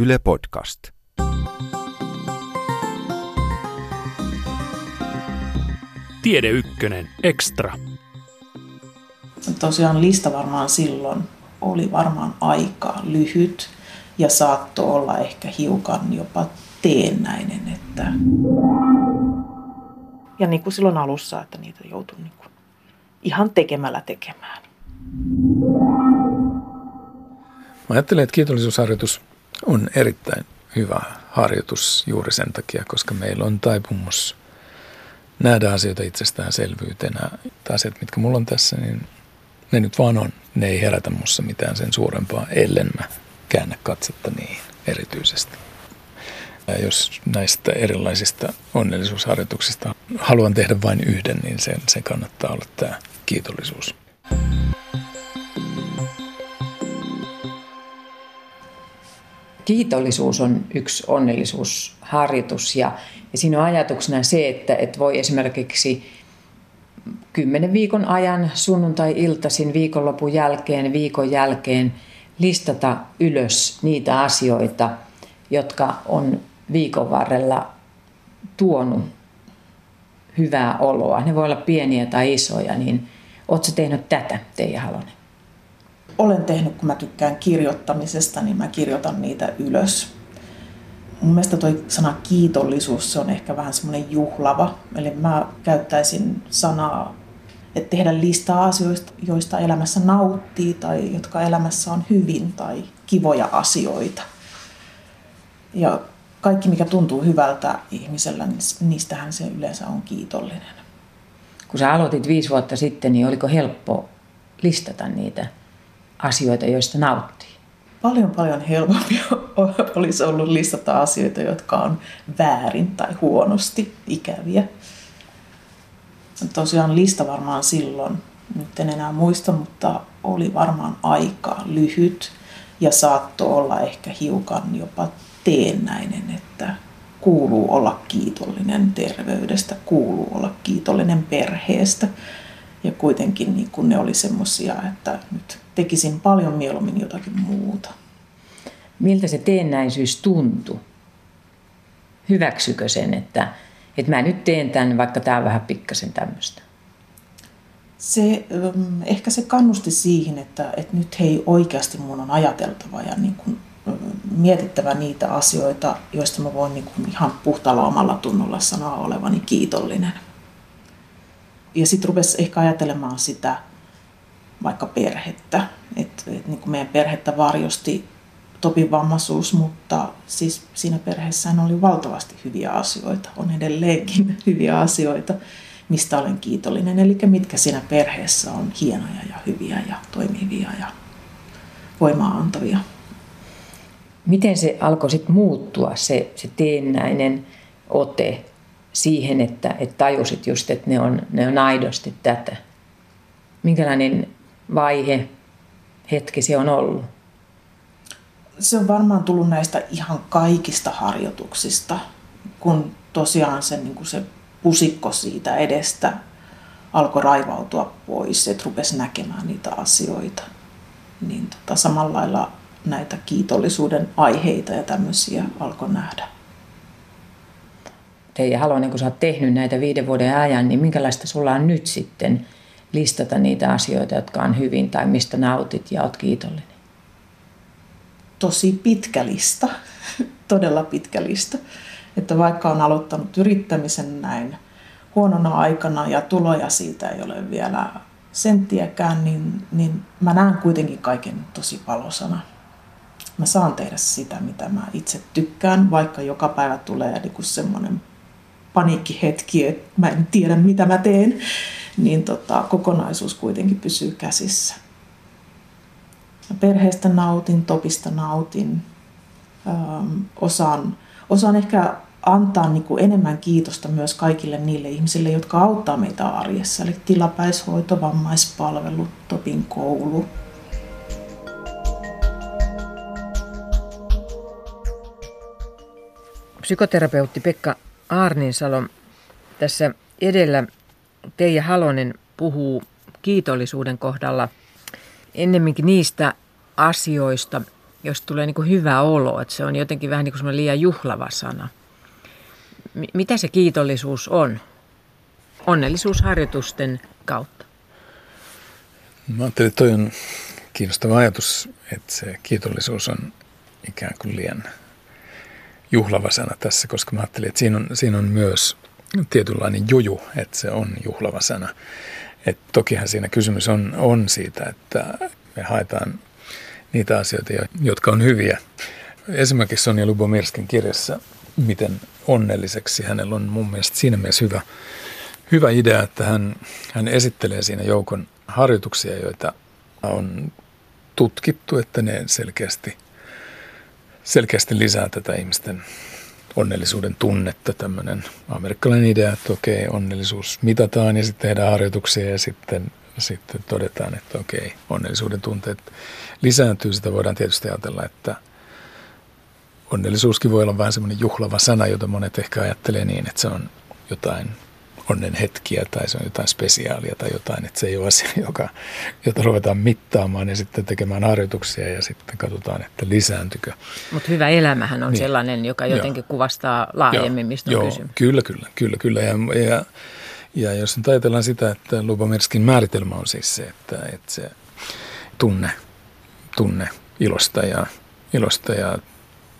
Yle Podcast. Tiede Ykkönen Extra. Tosiaan lista varmaan silloin oli varmaan aika lyhyt ja saattoi olla ehkä hiukan jopa teennäinen. Että... Ja niin kuin silloin alussa, että niitä joutui niin kuin ihan tekemällä tekemään. Mä ajattelen, että kiitollisuusharjoitus on erittäin hyvä harjoitus juuri sen takia, koska meillä on taipumus nähdä asioita itsestäänselvyytenä. Asiat, mitkä mulla on tässä, niin ne nyt vaan on. Ne ei herätä mussa mitään sen suurempaa, ellen mä käännä katsetta niihin erityisesti. Ja jos näistä erilaisista onnellisuusharjoituksista haluan tehdä vain yhden, niin sen, se kannattaa olla tämä kiitollisuus. Kiitollisuus on yksi onnellisuusharjoitus ja, ja siinä on ajatuksena se, että, että voi esimerkiksi kymmenen viikon ajan sunnuntai-iltaisin viikonlopun jälkeen, viikon jälkeen listata ylös niitä asioita, jotka on viikon varrella tuonut hyvää oloa. Ne voi olla pieniä tai isoja, niin oletko tehnyt tätä, Teija Halonen? Olen tehnyt, kun mä tykkään kirjoittamisesta, niin mä kirjoitan niitä ylös. Mun mielestä toi sana kiitollisuus, se on ehkä vähän semmoinen juhlava. Eli mä käyttäisin sanaa, että tehdä listaa asioista, joista elämässä nauttii tai jotka elämässä on hyvin tai kivoja asioita. Ja kaikki, mikä tuntuu hyvältä ihmisellä, niin niistähän se yleensä on kiitollinen. Kun sä aloitit viisi vuotta sitten, niin oliko helppo listata niitä asioita, joista nauttii? Paljon paljon helpompi olisi ollut listata asioita, jotka on väärin tai huonosti ikäviä. Tosiaan lista varmaan silloin, nyt en enää muista, mutta oli varmaan aika lyhyt ja saattoi olla ehkä hiukan jopa teennäinen, että kuuluu olla kiitollinen terveydestä, kuuluu olla kiitollinen perheestä. Ja kuitenkin niin kun ne oli semmoisia, että nyt tekisin paljon mieluummin jotakin muuta. Miltä se teennäisyys tuntui? Hyväksykö sen, että, että mä nyt teen tämän, vaikka tämä on vähän pikkasen tämmöistä? Se, ehkä se kannusti siihen, että, että nyt hei oikeasti mun on ajateltava ja niin kuin mietittävä niitä asioita, joista mä voin niin kuin ihan puhtaalla omalla tunnolla sanoa olevani kiitollinen. Ja sitten rupesi ehkä ajattelemaan sitä vaikka perhettä. Että et niin kuin meidän perhettä varjosti Topin vammaisuus, mutta siis siinä perheessään oli valtavasti hyviä asioita. On edelleenkin hyviä asioita, mistä olen kiitollinen. Eli mitkä siinä perheessä on hienoja ja hyviä ja toimivia ja voimaa antavia miten se alkoi sitten muuttua, se, se teennäinen ote siihen, että, että tajusit just, että ne on, ne on aidosti tätä? Minkälainen vaihe, hetki se on ollut? Se on varmaan tullut näistä ihan kaikista harjoituksista, kun tosiaan se, niin kuin se pusikko siitä edestä alkoi raivautua pois, että rupesi näkemään niitä asioita. Niin tota, samalla lailla näitä kiitollisuuden aiheita ja tämmöisiä alkoi nähdä. Teija Halonen, kun sä oot tehnyt näitä viiden vuoden ajan, niin minkälaista sulla on nyt sitten listata niitä asioita, jotka on hyvin tai mistä nautit ja oot kiitollinen? Tosi pitkä lista, todella pitkä lista. Että vaikka on aloittanut yrittämisen näin huonona aikana ja tuloja siitä ei ole vielä senttiäkään, niin, niin mä näen kuitenkin kaiken tosi palosana mä saan tehdä sitä, mitä mä itse tykkään, vaikka joka päivä tulee niin semmoinen paniikkihetki, että mä en tiedä, mitä mä teen, niin tota, kokonaisuus kuitenkin pysyy käsissä. Perheestä nautin, topista nautin, ähm, osaan, osaan ehkä antaa niin kuin enemmän kiitosta myös kaikille niille ihmisille, jotka auttaa meitä arjessa. Eli tilapäishoito, vammaispalvelu, Topin koulu, psykoterapeutti Pekka Aarninsalo. Tässä edellä Teija Halonen puhuu kiitollisuuden kohdalla ennemminkin niistä asioista, jos tulee niin kuin hyvä olo, että se on jotenkin vähän niin kuin liian juhlava sana. M- mitä se kiitollisuus on? Onnellisuusharjoitusten kautta. Mä ajattelin, että toi on kiinnostava ajatus, että se kiitollisuus on ikään kuin liian juhlava sana tässä, koska mä ajattelin, että siinä on, siinä on myös tietynlainen juju, että se on juhlava sana. Et tokihan siinä kysymys on, on siitä, että me haetaan niitä asioita, jotka on hyviä. Esimerkiksi Sonja Lubomirskin kirjassa Miten onnelliseksi hänellä on mun mielestä siinä mielessä hyvä, hyvä idea, että hän, hän esittelee siinä joukon harjoituksia, joita on tutkittu, että ne selkeästi, selkeästi lisää tätä ihmisten onnellisuuden tunnetta, tämmöinen amerikkalainen idea, että okei, onnellisuus mitataan ja sitten tehdään harjoituksia ja sitten, sitten todetaan, että okei, onnellisuuden tunteet lisääntyy. Sitä voidaan tietysti ajatella, että onnellisuuskin voi olla vähän semmoinen juhlava sana, jota monet ehkä ajattelee niin, että se on jotain onnen hetkiä tai se on jotain spesiaalia tai jotain, että se ei ole asia, joka, jota ruvetaan mittaamaan ja sitten tekemään harjoituksia ja sitten katsotaan, että lisääntykö. Mutta hyvä elämähän on niin. sellainen, joka jotenkin Joo. kuvastaa laajemmin, mistä Joo. on kysymys. Kyllä, kyllä, kyllä, kyllä. Ja, ja, ja jos nyt ajatellaan sitä, että Lubomirskin määritelmä on siis se, että, että se tunne, tunne ilosta ja, ilosta ja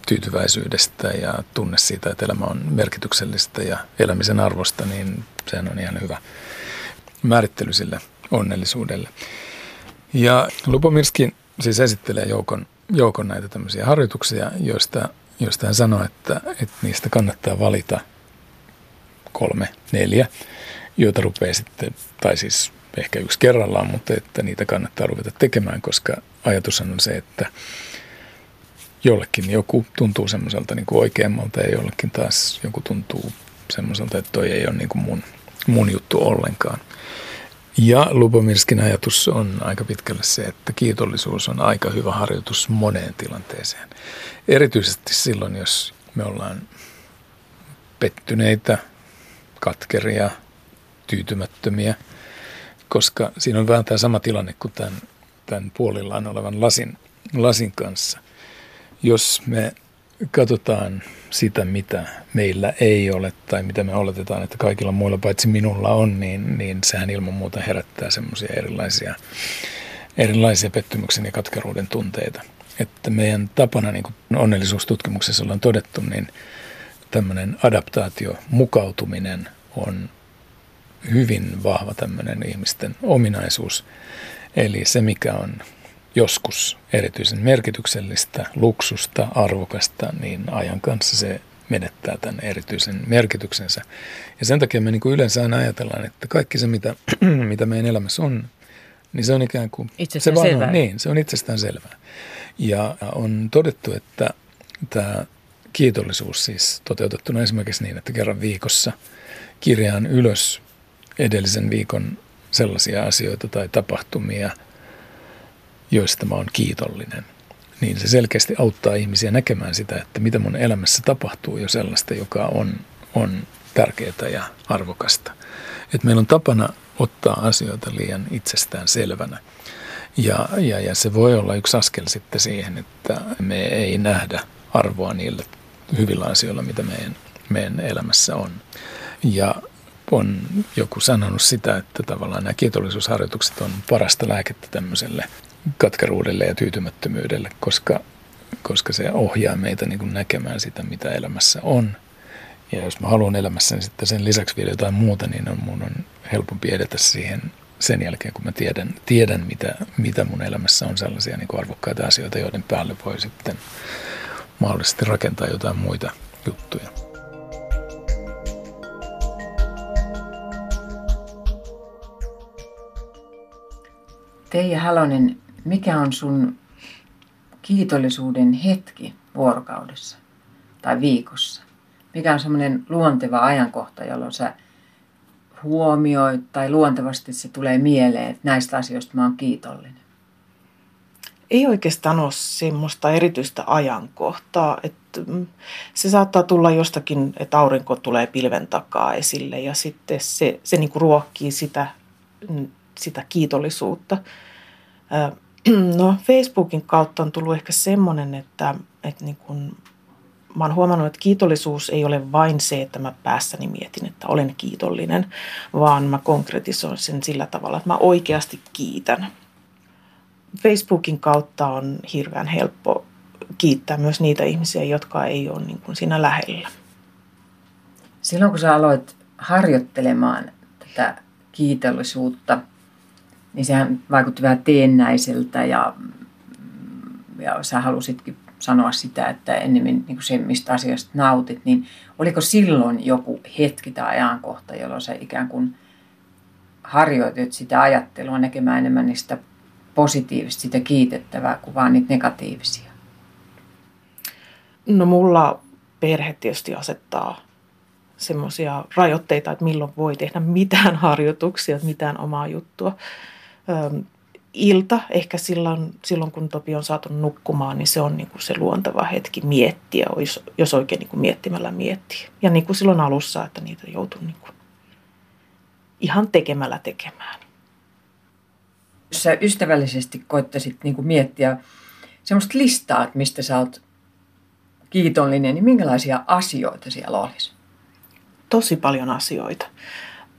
tyytyväisyydestä ja tunne siitä, että elämä on merkityksellistä ja elämisen arvosta, niin sehän on ihan hyvä määrittely sille onnellisuudelle. Ja Lupomirski siis esittelee joukon, joukon näitä tämmöisiä harjoituksia, joista, joista hän sanoo, että, että niistä kannattaa valita kolme, neljä, joita rupeaa sitten, tai siis ehkä yksi kerrallaan, mutta että niitä kannattaa ruveta tekemään, koska ajatus on se, että jollekin joku tuntuu semmoiselta niin kuin oikeammalta ja jollekin taas joku tuntuu semmoiselta, että toi ei ole niin kuin mun, mun juttu ollenkaan. Ja Lubomirskin ajatus on aika pitkälle se, että kiitollisuus on aika hyvä harjoitus moneen tilanteeseen. Erityisesti silloin, jos me ollaan pettyneitä, katkeria, tyytymättömiä, koska siinä on vähän tämä sama tilanne kuin tämän, tämän puolillaan olevan lasin, lasin kanssa jos me katsotaan sitä, mitä meillä ei ole tai mitä me oletetaan, että kaikilla muilla paitsi minulla on, niin, niin sehän ilman muuta herättää semmoisia erilaisia, erilaisia pettymyksen ja katkeruuden tunteita. Että meidän tapana, niin kuin onnellisuustutkimuksessa ollaan todettu, niin tämmöinen adaptaatio, mukautuminen on hyvin vahva tämmöinen ihmisten ominaisuus. Eli se, mikä on joskus erityisen merkityksellistä, luksusta, arvokasta, niin ajan kanssa se menettää tämän erityisen merkityksensä. Ja sen takia me niin kuin yleensä aina ajatellaan, että kaikki se, mitä, mitä meidän elämässä on, niin se on ikään kuin... Itsestään se selvää. On, niin, se on itsestään selvää. Ja on todettu, että tämä kiitollisuus siis toteutettuna esimerkiksi niin, että kerran viikossa kirjaan ylös edellisen viikon sellaisia asioita tai tapahtumia – joista mä oon kiitollinen, niin se selkeästi auttaa ihmisiä näkemään sitä, että mitä mun elämässä tapahtuu jo sellaista, joka on, on tärkeää ja arvokasta. Että meillä on tapana ottaa asioita liian itsestään selvänä. Ja, ja, ja se voi olla yksi askel sitten siihen, että me ei nähdä arvoa niillä hyvillä asioilla, mitä meidän, meidän elämässä on. Ja on joku sanonut sitä, että tavallaan nämä kiitollisuusharjoitukset on parasta lääkettä tämmöiselle katkeruudelle ja tyytymättömyydelle, koska, koska se ohjaa meitä niin kuin näkemään sitä, mitä elämässä on. Ja jos mä haluan elämässäni sitten sen lisäksi vielä jotain muuta, niin on, mun on helpompi edetä siihen sen jälkeen, kun mä tiedän, tiedän mitä, mitä mun elämässä on sellaisia niin kuin arvokkaita asioita, joiden päälle voi sitten mahdollisesti rakentaa jotain muita juttuja. Teija Halonen, mikä on sun kiitollisuuden hetki vuorokaudessa tai viikossa? Mikä on semmoinen luonteva ajankohta, jolloin sä huomioit tai luontevasti se tulee mieleen, että näistä asioista mä oon kiitollinen? Ei oikeastaan ole semmoista erityistä ajankohtaa. Että mm, se saattaa tulla jostakin, että aurinko tulee pilven takaa esille ja sitten se, se niin kuin ruokkii sitä, mm, sitä kiitollisuutta. No Facebookin kautta on tullut ehkä semmoinen, että, että niin kun, mä oon huomannut, että kiitollisuus ei ole vain se, että mä päässäni mietin, että olen kiitollinen, vaan mä konkretisoin sen sillä tavalla, että mä oikeasti kiitän. Facebookin kautta on hirveän helppo kiittää myös niitä ihmisiä, jotka ei ole niin kuin siinä lähellä. Silloin kun sä aloit harjoittelemaan tätä kiitollisuutta, niin sehän vaikutti vähän teennäiseltä ja, ja sä halusitkin sanoa sitä, että ennemmin niin se, mistä asioista nautit, niin oliko silloin joku hetki tai ajankohta, jolloin sä ikään kuin harjoitit sitä ajattelua näkemään enemmän niistä positiivista, sitä kiitettävää kuin vaan niitä negatiivisia? No mulla perhe tietysti asettaa semmoisia rajoitteita, että milloin voi tehdä mitään harjoituksia, mitään omaa juttua. Ilta, ehkä silloin, silloin kun Topi on saatu nukkumaan, niin se on niin kuin se luonteva hetki miettiä, jos, jos oikein niin kuin miettimällä miettii. Ja niin kuin silloin alussa, että niitä joutuu niin kuin ihan tekemällä tekemään. Jos sä ystävällisesti koittaisit niin kuin miettiä semmoista listaa, että mistä sä oot kiitollinen, niin minkälaisia asioita siellä olisi? Tosi paljon asioita.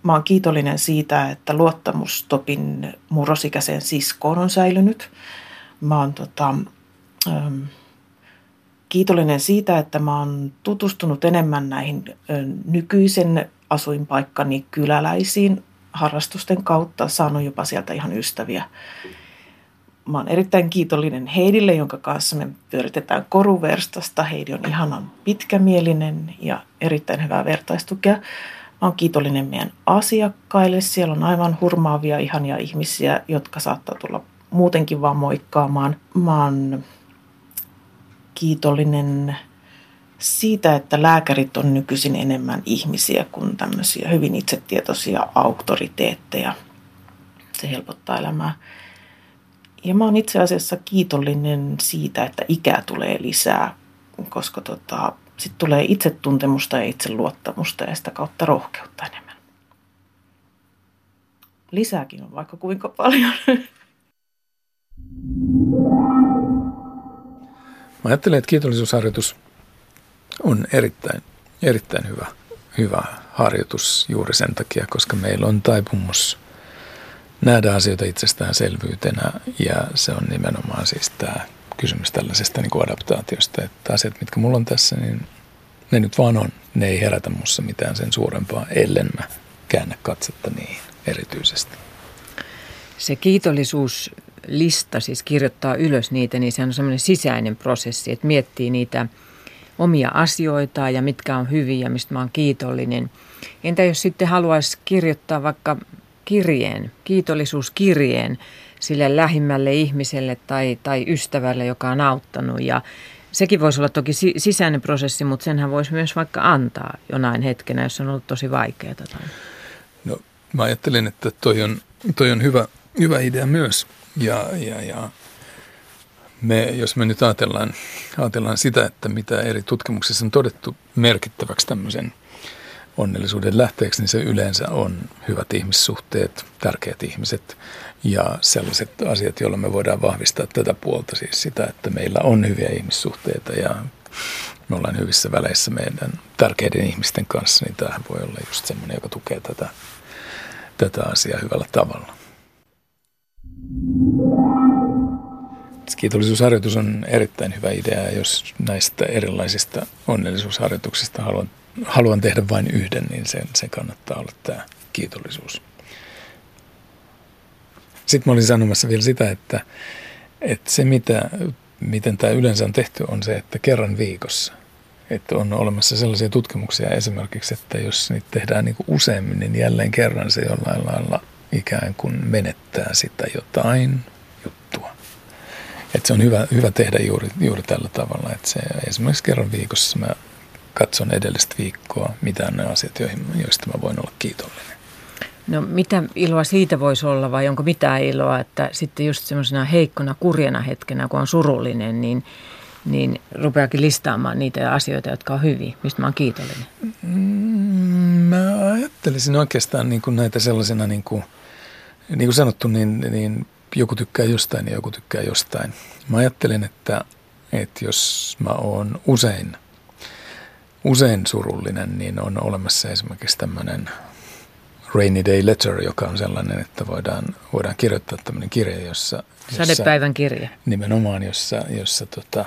Mä oon kiitollinen siitä, että luottamus Topin murrosikäiseen siskoon on säilynyt. Mä oon tota, ähm, kiitollinen siitä, että mä oon tutustunut enemmän näihin äh, nykyisen asuinpaikkani kyläläisiin harrastusten kautta, saanut jopa sieltä ihan ystäviä. Mä oon erittäin kiitollinen Heidille, jonka kanssa me pyöritetään koruverstasta. Heidi on ihanan pitkämielinen ja erittäin hyvää vertaistukea. Mä oon kiitollinen meidän asiakkaille. Siellä on aivan hurmaavia, ihania ihmisiä, jotka saattaa tulla muutenkin vaan moikkaamaan. Mä oon kiitollinen siitä, että lääkärit on nykyisin enemmän ihmisiä kuin tämmöisiä hyvin itsetietoisia auktoriteetteja. Se helpottaa elämää. Ja mä oon itse asiassa kiitollinen siitä, että ikää tulee lisää, koska tota, sitten tulee itsetuntemusta ja itseluottamusta ja sitä kautta rohkeutta enemmän. Lisääkin on vaikka kuinka paljon. Mä ajattelen, että kiitollisuusharjoitus on erittäin, erittäin hyvä, hyvä harjoitus juuri sen takia, koska meillä on taipumus – nähdä asioita itsestäänselvyytenä ja se on nimenomaan siis tämä kysymys tällaisesta niin kuin adaptaatiosta, että asiat, mitkä mulla on tässä, niin ne nyt vaan on. Ne ei herätä mussa mitään sen suurempaa, ellen mä käännä katsetta niihin erityisesti. Se kiitollisuuslista, siis kirjoittaa ylös niitä, niin se on semmoinen sisäinen prosessi, että miettii niitä omia asioita ja mitkä on hyviä, mistä mä oon kiitollinen. Entä jos sitten haluaisi kirjoittaa vaikka kirjeen, kiitollisuuskirjeen sille lähimmälle ihmiselle tai, tai ystävälle, joka on auttanut. Ja sekin voisi olla toki sisäinen prosessi, mutta senhän voisi myös vaikka antaa jonain hetkenä, jos on ollut tosi vaikeaa. Tai... No, mä ajattelin, että toi on, toi on hyvä, hyvä idea myös. Ja, ja, ja me, jos me nyt ajatellaan, ajatellaan sitä, että mitä eri tutkimuksissa on todettu merkittäväksi tämmöisen – onnellisuuden lähteeksi, niin se yleensä on hyvät ihmissuhteet, tärkeät ihmiset ja sellaiset asiat, joilla me voidaan vahvistaa tätä puolta, siis sitä, että meillä on hyviä ihmissuhteita ja me ollaan hyvissä väleissä meidän tärkeiden ihmisten kanssa, niin tämähän voi olla just semmoinen, joka tukee tätä, tätä asiaa hyvällä tavalla. Kiitollisuusharjoitus on erittäin hyvä idea, jos näistä erilaisista onnellisuusharjoituksista haluan haluan tehdä vain yhden, niin sen, sen kannattaa olla tämä kiitollisuus. Sitten mä olin sanomassa vielä sitä, että, että se mitä, miten tämä yleensä on tehty on se, että kerran viikossa. Että on olemassa sellaisia tutkimuksia esimerkiksi, että jos niitä tehdään niin useammin, niin jälleen kerran se jollain lailla ikään kuin menettää sitä jotain juttua. Että se on hyvä, hyvä tehdä juuri, juuri tällä tavalla, että se esimerkiksi kerran viikossa mä katson edellistä viikkoa, mitä on ne asiat, joista mä voin olla kiitollinen. No mitä iloa siitä voisi olla vai onko mitään iloa, että sitten just semmoisena heikkona kurjena hetkenä, kun on surullinen, niin, niin rupeakin listaamaan niitä asioita, jotka on hyviä, mistä mä oon kiitollinen? Mm, mä ajattelisin oikeastaan niin kuin näitä sellaisena, niin kuin, niin kuin sanottu, niin, niin joku tykkää jostain ja joku tykkää jostain. Mä ajattelen, että, että jos mä oon usein, usein surullinen, niin on olemassa esimerkiksi tämmöinen Rainy Day Letter, joka on sellainen, että voidaan, voidaan kirjoittaa tämmöinen kirja, jossa... jossa Sadepäivän kirja. Nimenomaan, jossa, jossa tota,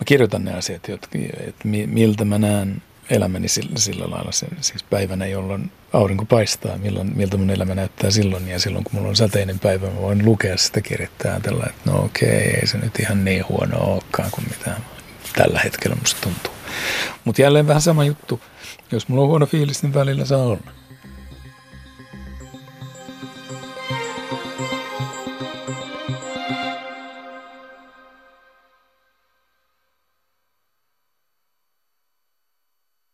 mä kirjoitan ne asiat, jotka, että miltä mä näen elämäni sillä, sillä lailla, siis päivänä, jolloin aurinko paistaa, milloin, miltä mun elämä näyttää silloin. Ja silloin, kun mulla on sateinen päivä, mä voin lukea sitä kirjettä ja ajatella, että no okei, ei se nyt ihan niin huono olekaan kuin mitä tällä hetkellä musta tuntuu. Mutta jälleen vähän sama juttu. Jos mulla on huono fiilis, niin välillä saa olla.